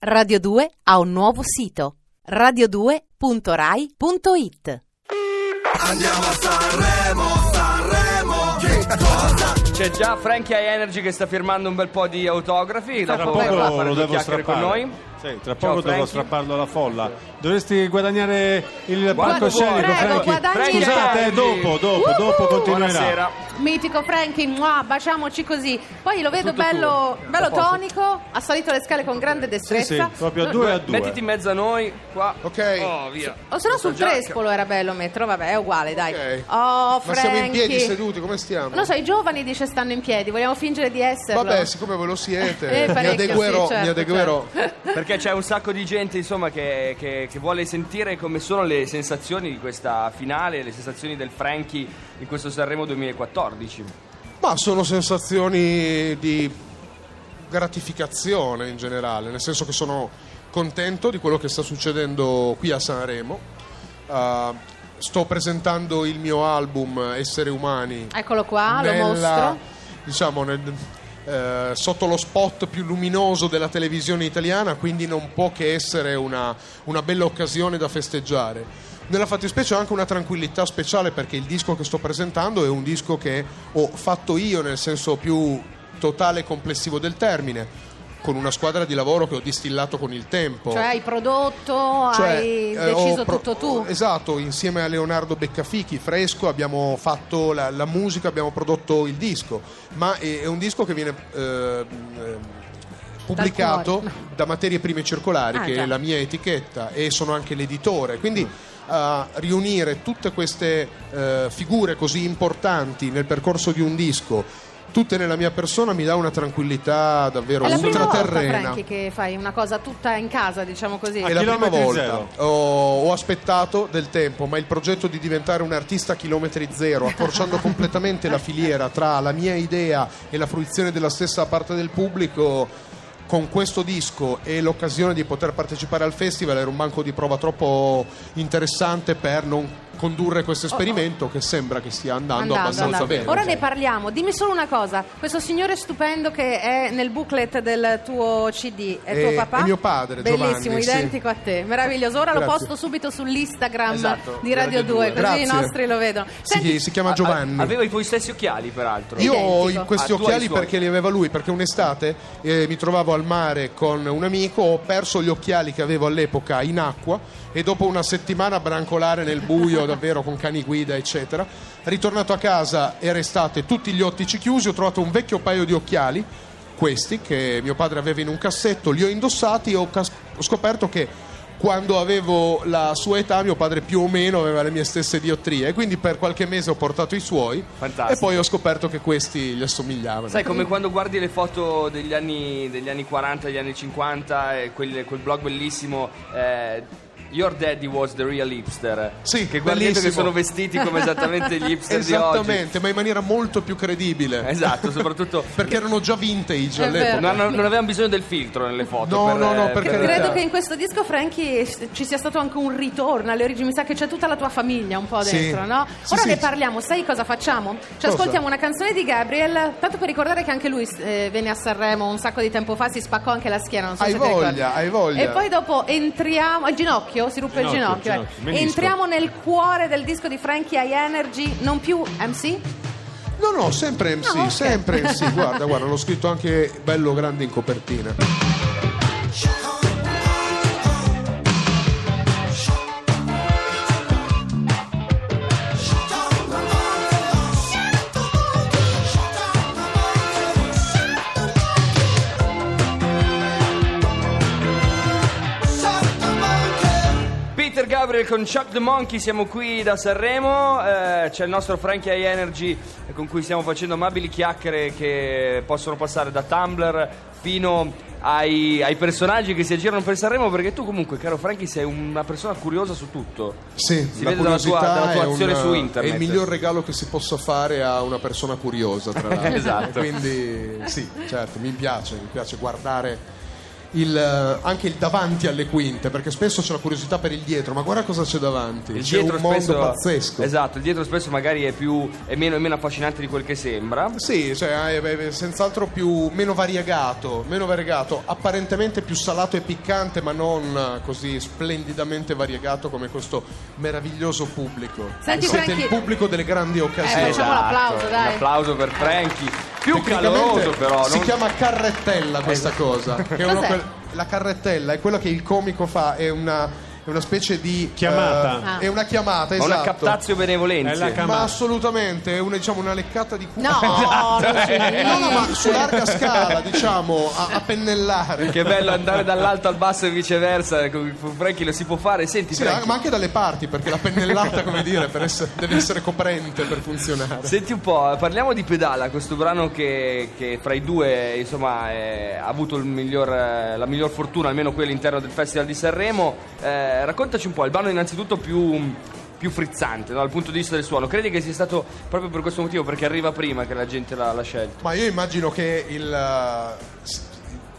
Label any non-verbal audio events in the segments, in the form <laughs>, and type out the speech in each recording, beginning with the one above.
Radio 2 ha un nuovo sito radio2.rai.it Andiamo a Sanremo, Sanremo, che cosa? C'è già Frankie High Energy che sta firmando un bel po' di autografi. Tra Dopo poco verrà a fare lo due devo chiacchiere con strappare. noi. Sì, tra Ciao, poco devo Frankie. strapparlo alla folla. Dovresti guadagnare il palcoscenico, Frankie. guadagni Scusate, lei. dopo, dopo, dopo continuerà. Buonasera. Mitico Frankie, mua, baciamoci così. Poi lo vedo Tutto bello, tuo. bello tonico, ha salito le scale con grande Sì, destrezza. sì, proprio a due a due. Mettiti in mezzo a noi, qua. Ok. Oh, via. O se no sul trespolo era bello metterlo, vabbè, è uguale, dai. Ok. Oh, Ma siamo in piedi Frankie. seduti, come stiamo? Non so, i giovani dice stanno in piedi, vogliamo fingere di esserlo. Vabbè, siccome voi lo siete, Eh, mi adeguerò, sì, certo, mi adeguerò. Perché c'è un sacco di gente insomma che, che- che vuole sentire come sono le sensazioni di questa finale, le sensazioni del Frankie in questo Sanremo 2014. Ma sono sensazioni di gratificazione in generale, nel senso che sono contento di quello che sta succedendo qui a Sanremo. Uh, sto presentando il mio album Essere Umani Eccolo qua, lo nella- mostro. diciamo nel- eh, sotto lo spot più luminoso della televisione italiana, quindi non può che essere una, una bella occasione da festeggiare. Nella fattispecie ho anche una tranquillità speciale perché il disco che sto presentando è un disco che ho fatto io nel senso più totale e complessivo del termine, con una squadra di lavoro che ho distillato con il tempo. Cioè hai prodotto, Cioè, hai eh, deciso pro- tutto tu. Esatto, insieme a Leonardo Beccafichi, Fresco, abbiamo fatto la, la musica, abbiamo prodotto il disco, ma è, è un disco che viene eh, pubblicato da Materie Prime Circolari, Ah, che già. è la mia etichetta, e sono anche l'editore. Quindi eh, riunire tutte queste eh, figure così importanti nel percorso di un disco, tutte nella mia persona, mi dà una tranquillità davvero È la ultraterrena. Frankie, che fai una cosa tutta in casa, diciamo così. È la prima volta. Ho, ho aspettato del tempo, ma il progetto di diventare un artista a chilometri zero, accorciando <laughs> completamente la filiera tra la mia idea e la fruizione della stessa parte del pubblico, con questo disco e l'occasione di poter partecipare al festival era un banco di prova troppo interessante per non condurre questo esperimento che sembra che stia andando, abbastanza andando. bene. Ora ne parliamo. Dimmi solo una cosa: questo signore stupendo che è nel booklet del tuo CD è È- tuo papà? è mio padre, Bellissimo, Giovanni, sì. identico a te. Meraviglioso. Ora lo Grazie. posto subito sull'Instagram Esatto, di Radio 2, così Grazie. i nostri lo vedono. Senti, Si, si chiama Giovanni. A- Aveva i tuoi stessi occhiali, peraltro. Io ho Identico. in questi Ah, occhiali perché li aveva lui, perché un'estate eh, mi trovavo al mare con un amico, ho perso gli occhiali che avevo all'epoca in acqua e dopo una settimana a brancolare nel buio davvero con cani guida eccetera, ritornato a casa era estate, tutti gli ottici chiusi, ho trovato un vecchio paio di occhiali, questi che mio padre aveva in un cassetto, li ho indossati e ho, cas- ho scoperto che quando avevo la sua età mio padre più o meno aveva le mie stesse diottrie, quindi per qualche mese ho portato i suoi Fantastico. e poi ho scoperto che questi gli assomigliavano. Sai, come quando guardi le foto degli anni, degli anni 40, degli anni 50, e quel, quel blog bellissimo. eh, Your daddy was the real hipster. Sì, che guardi dentro che sono vestiti come esattamente gli <laughs> hipster di oggi. Esattamente, ma in maniera molto più credibile. Esatto, soprattutto <laughs> Perché erano già vintage È all'epoca. vero. non, non avevamo bisogno del filtro nelle foto. No, per, no, no, per carità. Credo che in questo disco, Frankie, s- ci sia stato anche un ritorno alle origini. Mi sa che c'è tutta la tua famiglia un po' Sì. dentro, no? Sì, Ora sì. ne parliamo. Sai cosa facciamo? Ci Cosa? ascoltiamo una canzone di Gabriel, tanto per ricordare che anche lui eh, venne a Sanremo un sacco di tempo fa, si spaccò anche la schiena. Non so Hai se ti ricordi. voglia, hai voglia. E poi dopo entriamo. Il ginocchio? Si ruppe il Ginocchio, ginocchio. eh. ginocchio. Entriamo nel cuore del disco di Frankie High Energy, non più MC? No, no, sempre MC, No, ok. sempre MC. Guarda, guarda, l'ho scritto anche bello grande in copertina. Gabriel con Chuck the Monkey, siamo qui da Sanremo, eh, c'è il nostro Frankie High Energy con cui stiamo facendo amabili chiacchiere che possono passare da Tumblr fino ai, ai personaggi che si aggirano per Sanremo perché tu comunque, caro Frankie, sei una persona curiosa su tutto. Sì, Si la vede dalla tua- curiosità dalla tua azione un- su internet. È il miglior regalo che si possa fare a una persona curiosa, tra <laughs> l'altro. Esatto. Quindi sì, certo, mi piace, mi piace guardare il, eh, anche il davanti alle quinte, perché spesso c'è la curiosità per il dietro, ma guarda cosa c'è davanti. Il c'è dietro un mondo spesso, pazzesco. Esatto, il dietro spesso magari è, più, è, meno, è meno affascinante di quel che sembra. Sì, cioè, è, è senz'altro più, meno variegato, meno variegato, apparentemente più salato e piccante, ma non eh, così splendidamente variegato come questo meraviglioso pubblico. Senti, Siete Franchi- il pubblico delle grandi occasioni. Eh, facciamo l'applauso, Un dai. applauso per Frankie. Più caloroso però. Si non- chiama carrettella questa cosa. Che è uno Cos'è? quel- la carrettella è quello che il comico fa, è una, è una specie di Chiamata. eh, Ah. È una chiamata, Ma una esatto. captazio cam- ma assolutamente, è una, diciamo, una leccata di culo. No, <laughs> non ci No, no, ma su larga scala, diciamo, a, a pennellare. Che bello andare dall'alto al basso e viceversa. Frankie lo si può fare. Senti, Sì, Frankie, ma anche dalle parti, perché la pennellata, come dire, per essere- deve essere coprente per funzionare. Senti un po', parliamo di Pedala, questo brano che, che fra i due insomma, è- ha avuto il miglior, eh, la miglior fortuna, almeno qui all'interno del Festival di Sanremo. Eh, raccontaci un po', il brano innanzitutto più, più frizzante no, dal punto di vista del suono. Credi che sia stato proprio per questo motivo, perché arriva prima che la gente l'ha, l'ha scelto? Ma io immagino che il, eh,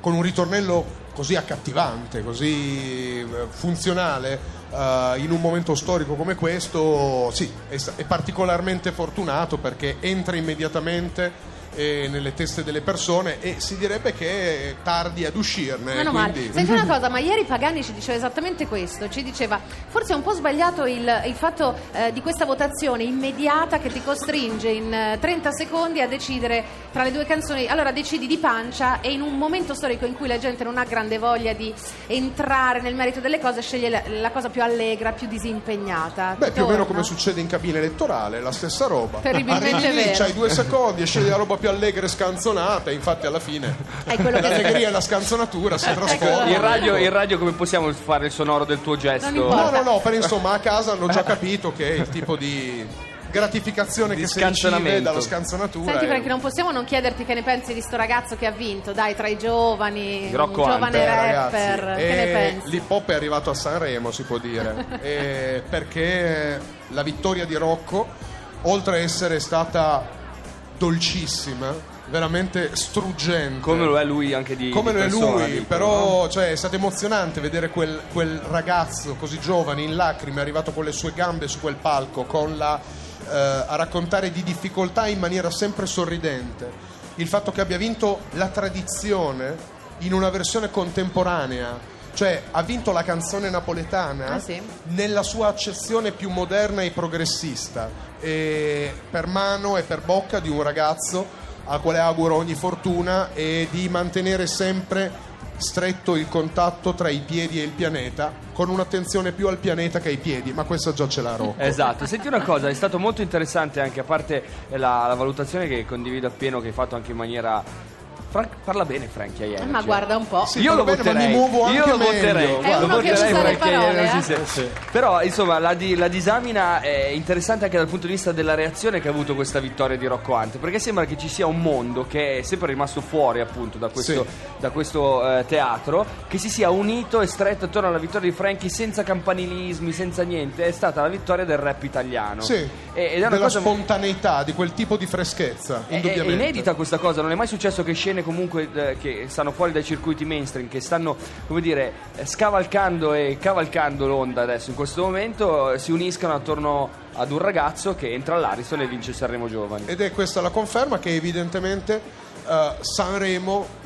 con un ritornello così accattivante, così eh, funzionale, eh, in un momento storico come questo, sì, è, è particolarmente fortunato perché entra immediatamente eh, nelle teste delle persone e si direbbe che è tardi ad uscirne. Meno male. quindi- Senti una <laughs> cosa, ma ieri Pagani ci diceva esattamente questo, ci diceva forse è un po' sbagliato il, il fatto eh, di questa votazione immediata che ti costringe in eh, 30 secondi a decidere tra le due canzoni, allora decidi di pancia e in un momento storico in cui la gente non ha grande voglia di entrare nel merito delle cose sceglie la, la cosa più allegra, più disimpegnata. Beh, più o meno come succede in cabina elettorale, la stessa roba. Terribilmente Arrivi lì, vero. c'hai due secondi e scegli la roba più allegra e scanzonata, infatti alla fine <laughs> È quello che- l'allegria e la scanzonatura si trasformano. In radio, in radio come possiamo fare il sonoro del tuo gesto? No, no, no, però insomma a casa hanno già capito che il tipo di gratificazione Di che si riceve dalla scanzonatura Senti è- Franchi, non possiamo non chiederti che ne pensi di sto ragazzo che ha vinto, dai, tra i giovani, Di Rocco un giovane Beh, rapper, ragazzi, che ne eh, pensi? l'hip hop è arrivato a Sanremo, si può dire, <laughs> eh, perché la vittoria di Rocco, oltre a essere stata dolcissima, veramente struggente. Come lo è lui anche di Come di lo è persona, lui, dico, però no? cioè, è stato emozionante vedere quel, quel ragazzo così giovane in lacrime, arrivato con le sue gambe su quel palco, con la, eh, a raccontare di difficoltà in maniera sempre sorridente. Il fatto che abbia vinto la tradizione in una versione contemporanea, cioè ha vinto la canzone napoletana Ah, sì? nella sua accezione più moderna e progressista, e per mano e per bocca di un ragazzo al quale auguro ogni fortuna e di mantenere sempre stretto il contatto tra i piedi e il pianeta, con un'attenzione più al pianeta che ai piedi, ma questa già ce l'ha Rocco. Esatto, senti una cosa, è stato molto interessante anche a parte la, la valutazione che condivido appieno, che hai fatto anche in maniera. Frank, parla bene Frankie Energy. Eh, ma guarda un po'. Sì, io lo bene, voterei, mi muovo io lo voterei, È lo uno che voterei usa le parole, Energy, eh? sì. Però insomma la, di- la disamina è interessante anche dal punto di vista della reazione che ha avuto questa vittoria di Rocco Hunt, perché sembra che ci sia un mondo che è sempre rimasto fuori appunto da questo, Sì. da questo eh, teatro, che si sia unito e stretto attorno alla vittoria di Frankie senza campanilismi, senza niente, è stata la vittoria del rap italiano. Sì, E- ed è una della cosa spontaneità, di quel tipo di freschezza, è, è indubbiamente. inedita questa cosa, non è mai successo che scene comunque eh, che stanno fuori dai circuiti mainstream, che stanno, come dire, eh, scavalcando e cavalcando l'onda adesso in questo momento, eh, si uniscano attorno ad un ragazzo che entra all'Ariston e vince Sanremo Giovani. Ed è questa la conferma che evidentemente eh, Sanremo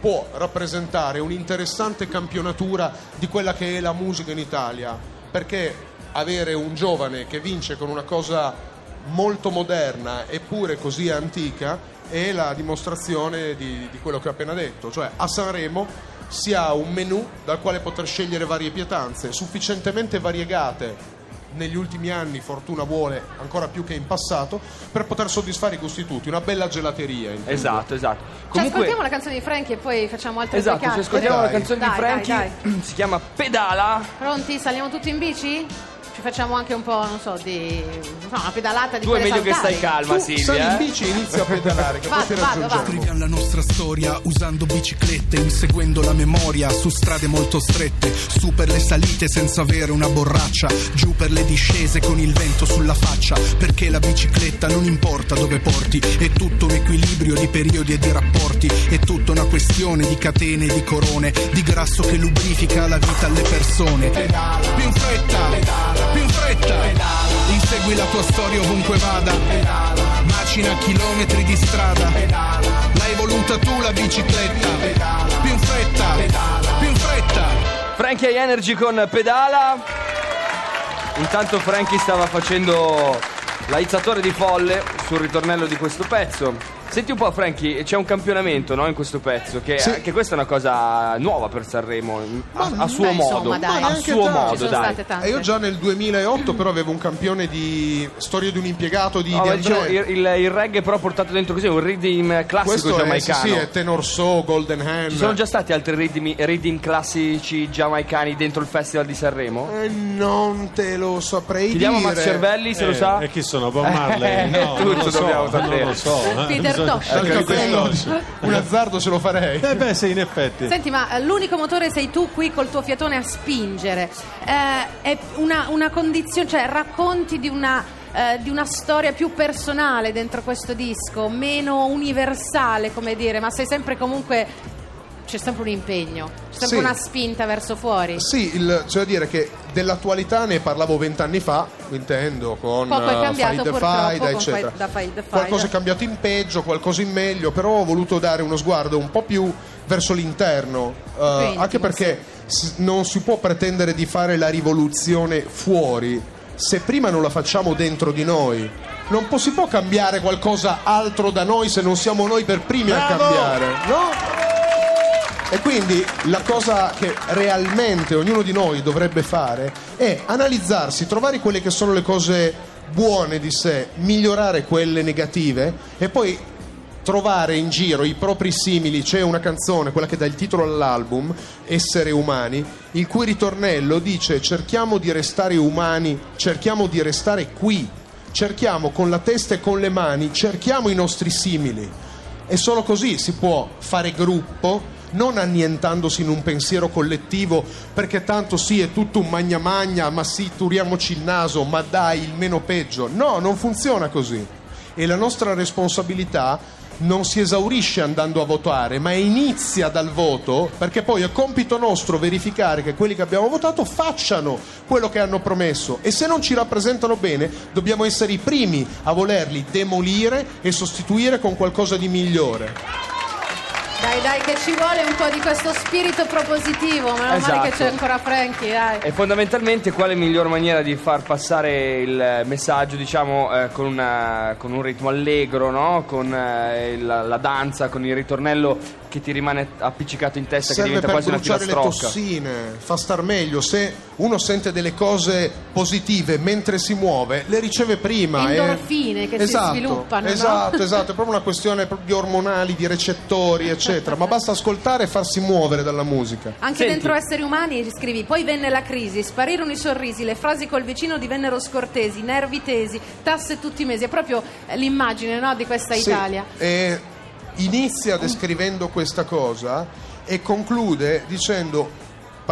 può rappresentare un'interessante campionatura di quella che è la musica in Italia, perché avere un giovane che vince con una cosa molto moderna eppure così antica è la dimostrazione di, di quello che ho appena detto, cioè a Sanremo si ha un menù dal quale poter scegliere varie pietanze sufficientemente variegate negli ultimi anni, fortuna vuole, ancora più che in passato, per poter soddisfare i gusti tutti, una bella gelateria. intendo. Esatto, esatto. Ci ascoltiamo la canzone di Frankie e poi facciamo altre Esatto, due ci ascoltiamo la Dai. canzone Dai, di Frankie, dai, <clears throat> si chiama Pedala. Pronti? Saliamo tutti in bici? Ci facciamo anche un po', non so, di no, una pedalata di Tu è quelle meglio che stai calma, Tu sali in eh? bici e inizia a pedalare, che <laughs> Vado, poi ti vado, raggiungiamo. vado. Scriviamo la nostra storia usando biciclette, inseguendo la memoria su strade molto strette, su per le salite senza avere una borraccia, giù per le discese con il vento sulla faccia, perché la bicicletta non importa dove porti, è tutto un equilibrio di periodi e di rapporti, è tutta una questione di catene e di corone, di grasso che lubrifica la vita alle persone. Più in fretta, più in fretta, insegui la tua storia ovunque vada, macina chilometri di strada, l'hai voluta tu la bicicletta, più in fretta, più in fretta. Frankie Energy con pedala. Intanto Frankie stava facendo l'aizzatore di folle sul ritornello di questo pezzo. Senti un po', Frankie, c'è un campionamento no, in questo pezzo, che, Sì. che questa è una cosa nuova per Sanremo, a, a suo beh, modo. insomma, dai. a suo dai. modo, dai. state tante. E io già nel 2008 però avevo un campione di storia di un impiegato di, No, di dicevo, il, il- il reggae però portato dentro così, un rhythm classico Questo è, sì, giamaicano. sì, è Tenor So, Golden Hand. Ci sono già stati altri rhythm, rhythm classici giamaicani dentro il Festival di Sanremo? Eh, non te lo saprei Chiediamo a dire. Max Cervelli se lo Eh, sa. E chi sono? Bob Marley? <laughs> No, Tutto non lo so, non lo so. eh. Peter Dal Ecco, cappello, questo- un azzardo ce lo farei. Eh beh, sì, in effetti. Senti, ma eh, l'unico motore sei tu qui col tuo fiatone a spingere. Eh, è una, una condizione, cioè racconti di una, eh, di una storia più personale dentro questo disco, meno universale, come dire, ma sei sempre comunque. C'è sempre un impegno, c'è sempre Sì. una spinta verso fuori. Sì, il- c'è da dire che dell'attualità ne parlavo vent'anni fa, intendo, con Poco è eh, cambiato, Fight the Fight, eccetera. Fight- da Fight the Fight. Qualcosa è cambiato in peggio, qualcosa in meglio, però ho voluto dare uno sguardo un po' più verso l'interno, eh, anche perché s- non si può pretendere di fare la rivoluzione fuori se prima non la facciamo dentro di noi. Non po- si può cambiare qualcosa altro da noi se non siamo noi per primi a cambiare, no? E quindi la cosa che realmente ognuno di noi dovrebbe fare è analizzarsi, trovare quelle che sono le cose buone di sé, migliorare quelle negative e poi trovare in giro i propri simili. C'è una canzone, quella che dà il titolo all'album, Essere umani, il cui ritornello dice cerchiamo di restare umani, cerchiamo di restare qui, cerchiamo con la testa e con le mani, cerchiamo i nostri simili. E solo così si può fare gruppo, non annientandosi in un pensiero collettivo, perché tanto sì, è tutto un magna magna, ma sì, turiamoci il naso, ma dai, il meno peggio. No, non funziona così. E la nostra responsabilità non si esaurisce andando a votare, ma inizia dal voto, perché poi è compito nostro verificare che quelli che abbiamo votato facciano quello che hanno promesso e se non ci rappresentano bene dobbiamo essere i primi a volerli demolire e sostituire con qualcosa di migliore. Dai, dai, che ci vuole un po' di questo spirito propositivo. Meno male Esatto. che c'è ancora Frankie, dai. E fondamentalmente quale miglior maniera di far passare il messaggio, diciamo, eh, con, una- con un ritmo allegro, no? Con eh, il- la, danza, con il ritornello che ti rimane appiccicato in testa, che Serve diventa per quasi una bruciare le filastrocca. tossine, fa star meglio. Se uno sente delle cose positive mentre si muove, le riceve prima. e- Endorfine che si Esatto, sviluppano, no? Esatto, esatto, è proprio una questione proprio di ormonali, di recettori, eccetera. <laughs> Ma basta ascoltare e farsi muovere dalla musica. Anche Senti. dentro Esseri Umani scrivi, poi venne la crisi, sparirono i sorrisi, le frasi col vicino divennero scortesi, nervi tesi, tasse tutti i mesi. È proprio eh, l'immagine no, di questa Sì, Italia. e inizia descrivendo questa cosa e conclude dicendo,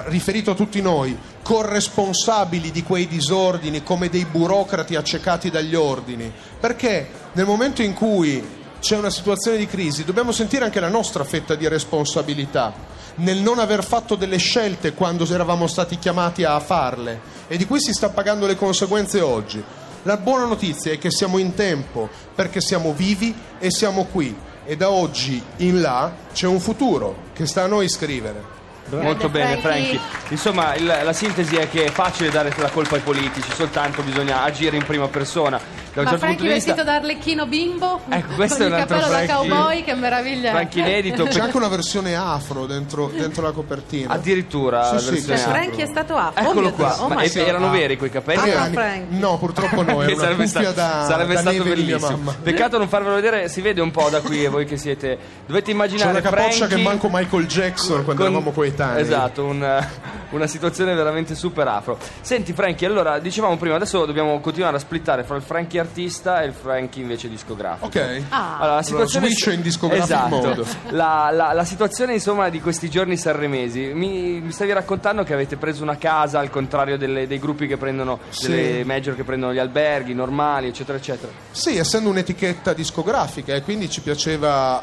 riferito a tutti noi, corresponsabili di quei disordini come dei burocrati accecati dagli ordini. Perché nel momento in cui c'è una situazione di crisi dobbiamo sentire anche la nostra fetta di responsabilità nel non aver fatto delle scelte quando eravamo stati chiamati a farle e di cui si sta pagando le conseguenze oggi. La buona notizia è che siamo in tempo perché siamo vivi e siamo qui e da oggi in là c'è un futuro che sta a noi scrivere. Molto bene. Frankie. Insomma, il- la sintesi è che è facile dare la colpa ai politici, soltanto bisogna agire in prima persona. Da un Ma certo punto Frankie di vista, vestito da arlecchino bimbo, Ecco, questo con è il un altro cappello da Frankie. cowboy, che meraviglia. Frankie inedito, C'è anche una versione afro dentro, dentro la copertina. addirittura Sì, la sì, afro. Frankie è stato afro. Oh Eccolo mio qua, oh ma erano veri quei capelli? Ah. Frankie. No, purtroppo no, <laughs> è una sarebbe stato, da, sarebbe da stato bellissimo. Peccato non farvelo vedere, si vede un po' da qui e voi che siete. Dovete C'è immaginare una capoccia Frankie che manco Michael Jackson quando con- eravamo coetanei. Esatto, un, una situazione veramente super afro. Senti Frankie, allora dicevamo prima, adesso dobbiamo continuare a splittare fra il Frankie artista e il Frankie invece discografico. Ok. Ah. Allora, la situazione switch in discografic esatto. La, la- la situazione insomma di questi giorni sanremesi mi, mi stavi raccontando che avete preso una casa al contrario delle- dei gruppi che prendono Sì. delle major che prendono gli alberghi normali eccetera eccetera Sì, essendo un'etichetta discografica e quindi ci piaceva,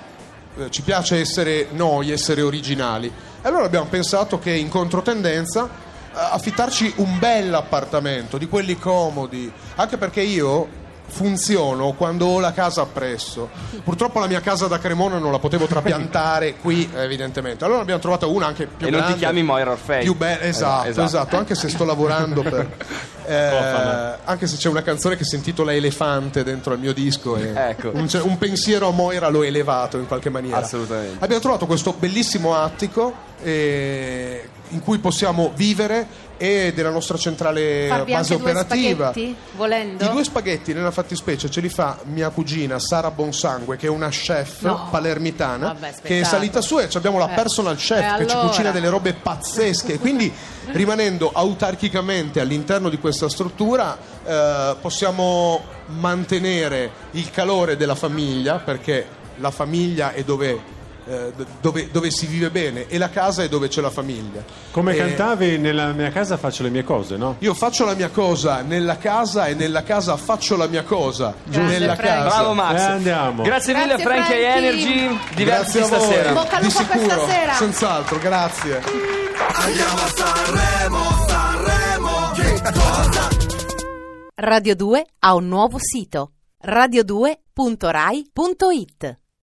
eh, ci piace essere noi, essere originali. E allora abbiamo pensato che in controtendenza eh, affittarci un bel appartamento, di quelli comodi, anche perché io funziono quando ho la casa appresso. Purtroppo la mia casa da Cremona non la potevo trapiantare <laughs> qui, eh, evidentemente. Allora abbiamo trovato una anche più e non grande. ti chiami Moira Orfei Più bella, esatto, Eh, esatto, anche se sto lavorando per... <laughs> eh, anche se c'è una canzone che si intitola Elefante dentro al mio disco e Ecco. un, cioè, un pensiero a Moira l'ho elevato in qualche maniera. Assolutamente. Abbiamo trovato questo bellissimo attico eh, in cui possiamo vivere e della nostra centrale Farvi base operativa. spaghetti, volendo? I due spaghetti nella fattispecie ce li fa mia cugina Sara Bonsangue, che è una chef No. palermitana, Vabbè, che è salita su e ci abbiamo la Eh. personal chef E che ci allora? cucina delle robe pazzesche. <laughs> Quindi, rimanendo autarchicamente all'interno di questa struttura, eh, possiamo mantenere il calore della famiglia, perché la famiglia è dove. Eh, dove, dove si vive bene e la casa è dove c'è la famiglia. Come E- cantavi nella mia casa faccio le mie cose, no? io faccio la mia cosa nella casa e nella casa faccio la mia cosa Grande nella Frank. casa. bravo Max Eh, andiamo. grazie mille Grazie, Frankie Frankie. Energy divertiti Grazie a voi, stasera Bocca al di lupo sicuro, senz'altro, grazie. Andiamo a Sanremo, Sanremo, che cosa? Radio 2 ha un nuovo sito radio2.rai.it